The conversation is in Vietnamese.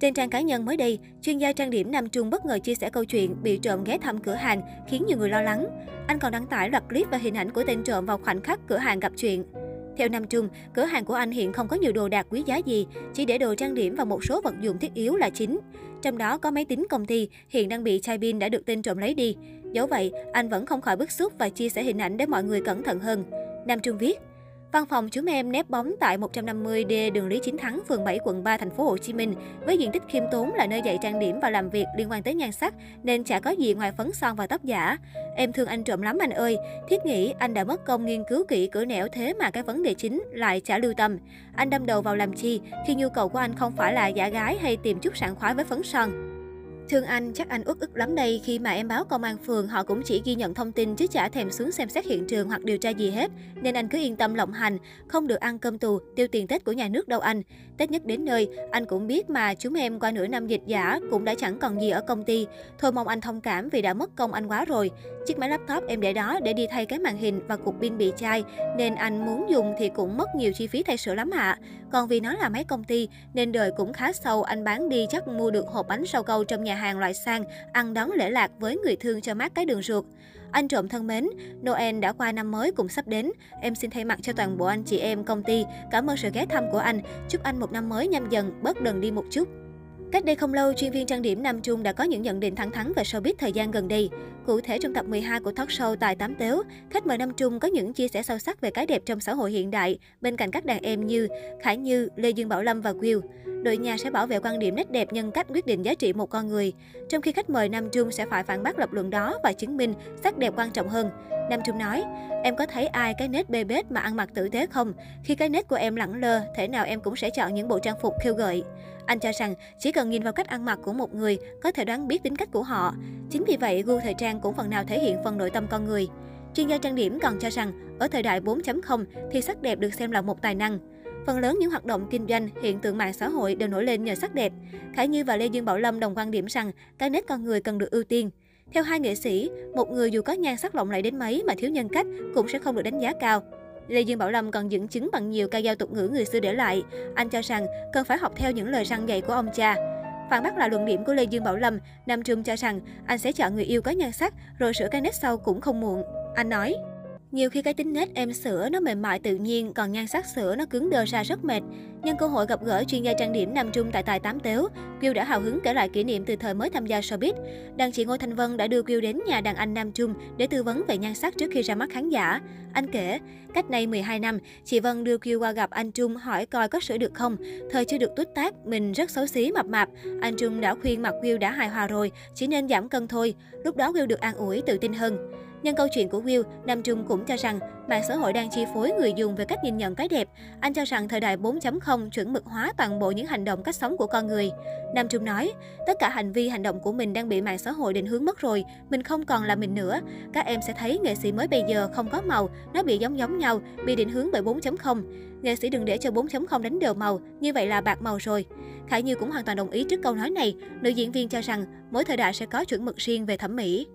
Trên trang cá nhân mới đây, chuyên gia trang điểm Nam Trung bất ngờ chia sẻ câu chuyện bị trộm ghé thăm cửa hàng, khiến nhiều người lo lắng. Anh còn đăng tải loạt clip và hình ảnh của tên trộm vào khoảnh khắc cửa hàng gặp chuyện. Theo Nam Trung, cửa hàng của anh hiện không có nhiều đồ đạc quý giá gì, chỉ để đồ trang điểm và một số vật dụng thiết yếu là chính. Trong đó có máy tính công ty, hiện đang bị chai pin đã được tên trộm lấy đi. Dẫu vậy, anh vẫn không khỏi bức xúc và chia sẻ hình ảnh để mọi người cẩn thận hơn. Nam Trung viết, Văn phòng chúng em nép bóng tại 150D đường Lý Chính Thắng, phường 7, quận 3, thành phố Hồ Chí Minh. Với diện tích khiêm tốn là nơi dạy trang điểm và làm việc liên quan tới nhan sắc, nên chả có gì ngoài phấn son và tóc giả. Em thương anh trộm lắm anh ơi. Thiết nghĩ anh đã mất công nghiên cứu kỹ cửa nẻo thế mà cái vấn đề chính lại chả lưu tâm. Anh đâm đầu vào làm chi khi nhu cầu của anh không phải là giả gái hay tìm chút sảng khoái với phấn son. Thương anh, chắc anh uất ức lắm đây khi mà em báo công an phường họ cũng chỉ ghi nhận thông tin chứ chả thèm xuống xem xét hiện trường hoặc điều tra gì hết. Nên anh cứ yên tâm lộng hành, không được ăn cơm tù, tiêu tiền Tết của nhà nước đâu anh. Tết nhất đến nơi, anh cũng biết mà chúng em qua nửa năm dịch giả cũng đã chẳng còn gì ở công ty. Thôi mong anh thông cảm vì đã mất công anh quá rồi. Chiếc máy laptop em để đó để đi thay cái màn hình và cục pin bị chai, nên anh muốn dùng thì cũng mất nhiều chi phí thay sửa lắm ạ. Còn vì nó là máy công ty nên đời cũng khá sâu, anh bán đi chắc mua được hộp bánh sau câu trong nhà hàng loại sang, ăn đón lễ lạc với người thương cho mát cái đường ruột. Anh trộm thân mến, Noel đã qua năm mới cũng sắp đến. Em xin thay mặt cho toàn bộ anh chị em công ty, cảm ơn sự ghé thăm của anh. Chúc anh một năm mới nhâm dần, bớt đần đi một chút. Cách đây không lâu, chuyên viên trang điểm Nam Trung đã có những nhận định thẳng thắn về showbiz thời gian gần đây. Cụ thể trong tập 12 của talk show Tài Tám Tếu, khách mời Nam Trung có những chia sẻ sâu sắc về cái đẹp trong xã hội hiện đại, bên cạnh các đàn em như Khải Như, Lê Dương Bảo Lâm và Will. Đội nhà sẽ bảo vệ quan điểm nét đẹp nhân cách quyết định giá trị một con người, trong khi khách mời Nam Trung sẽ phải phản bác lập luận đó và chứng minh sắc đẹp quan trọng hơn. Nam Trung nói, em có thấy ai cái nết bê bết mà ăn mặc tử tế không? Khi cái nết của em lẳng lơ, thể nào em cũng sẽ chọn những bộ trang phục khiêu gợi. Anh cho rằng chỉ cần nhìn vào cách ăn mặc của một người có thể đoán biết tính cách của họ. Chính vì vậy, gu thời trang cũng phần nào thể hiện phần nội tâm con người. Chuyên gia trang điểm còn cho rằng, ở thời đại 4.0 thì sắc đẹp được xem là một tài năng. Phần lớn những hoạt động kinh doanh, hiện tượng mạng xã hội đều nổi lên nhờ sắc đẹp. Khải Như và Lê Dương Bảo Lâm đồng quan điểm rằng cái nét con người cần được ưu tiên. Theo hai nghệ sĩ, một người dù có nhan sắc lộng lẫy đến mấy mà thiếu nhân cách cũng sẽ không được đánh giá cao. Lê Dương Bảo Lâm còn dẫn chứng bằng nhiều ca dao tục ngữ người xưa để lại. Anh cho rằng cần phải học theo những lời răng dạy của ông cha. Phản bác lại luận điểm của Lê Dương Bảo Lâm, Nam Trung cho rằng anh sẽ chọn người yêu có nhan sắc rồi sửa cái nét sau cũng không muộn. Anh nói, nhiều khi cái tính nết em sữa nó mềm mại tự nhiên, còn nhan sắc sữa nó cứng đơ ra rất mệt. Nhân cơ hội gặp gỡ chuyên gia trang điểm Nam Trung tại Tài Tám Tếu, Kiều đã hào hứng kể lại kỷ niệm từ thời mới tham gia showbiz. Đàn chị Ngô Thanh Vân đã đưa Kiều đến nhà đàn anh Nam Trung để tư vấn về nhan sắc trước khi ra mắt khán giả. Anh kể, cách đây 12 năm, chị Vân đưa Kiều qua gặp anh Trung hỏi coi có sửa được không. Thời chưa được tút tác, mình rất xấu xí mập mạp. Anh Trung đã khuyên mặt Kiều đã hài hòa rồi, chỉ nên giảm cân thôi. Lúc đó Kiều được an ủi, tự tin hơn. Nhân câu chuyện của Will, Nam Trung cũng cho rằng mạng xã hội đang chi phối người dùng về cách nhìn nhận cái đẹp. Anh cho rằng thời đại 4.0 chuẩn mực hóa toàn bộ những hành động cách sống của con người. Nam Trung nói, tất cả hành vi hành động của mình đang bị mạng xã hội định hướng mất rồi, mình không còn là mình nữa. Các em sẽ thấy nghệ sĩ mới bây giờ không có màu, nó bị giống giống nhau, bị định hướng bởi 4.0. Nghệ sĩ đừng để cho 4.0 đánh đều màu, như vậy là bạc màu rồi. Khải Như cũng hoàn toàn đồng ý trước câu nói này. Nữ diễn viên cho rằng mỗi thời đại sẽ có chuẩn mực riêng về thẩm mỹ.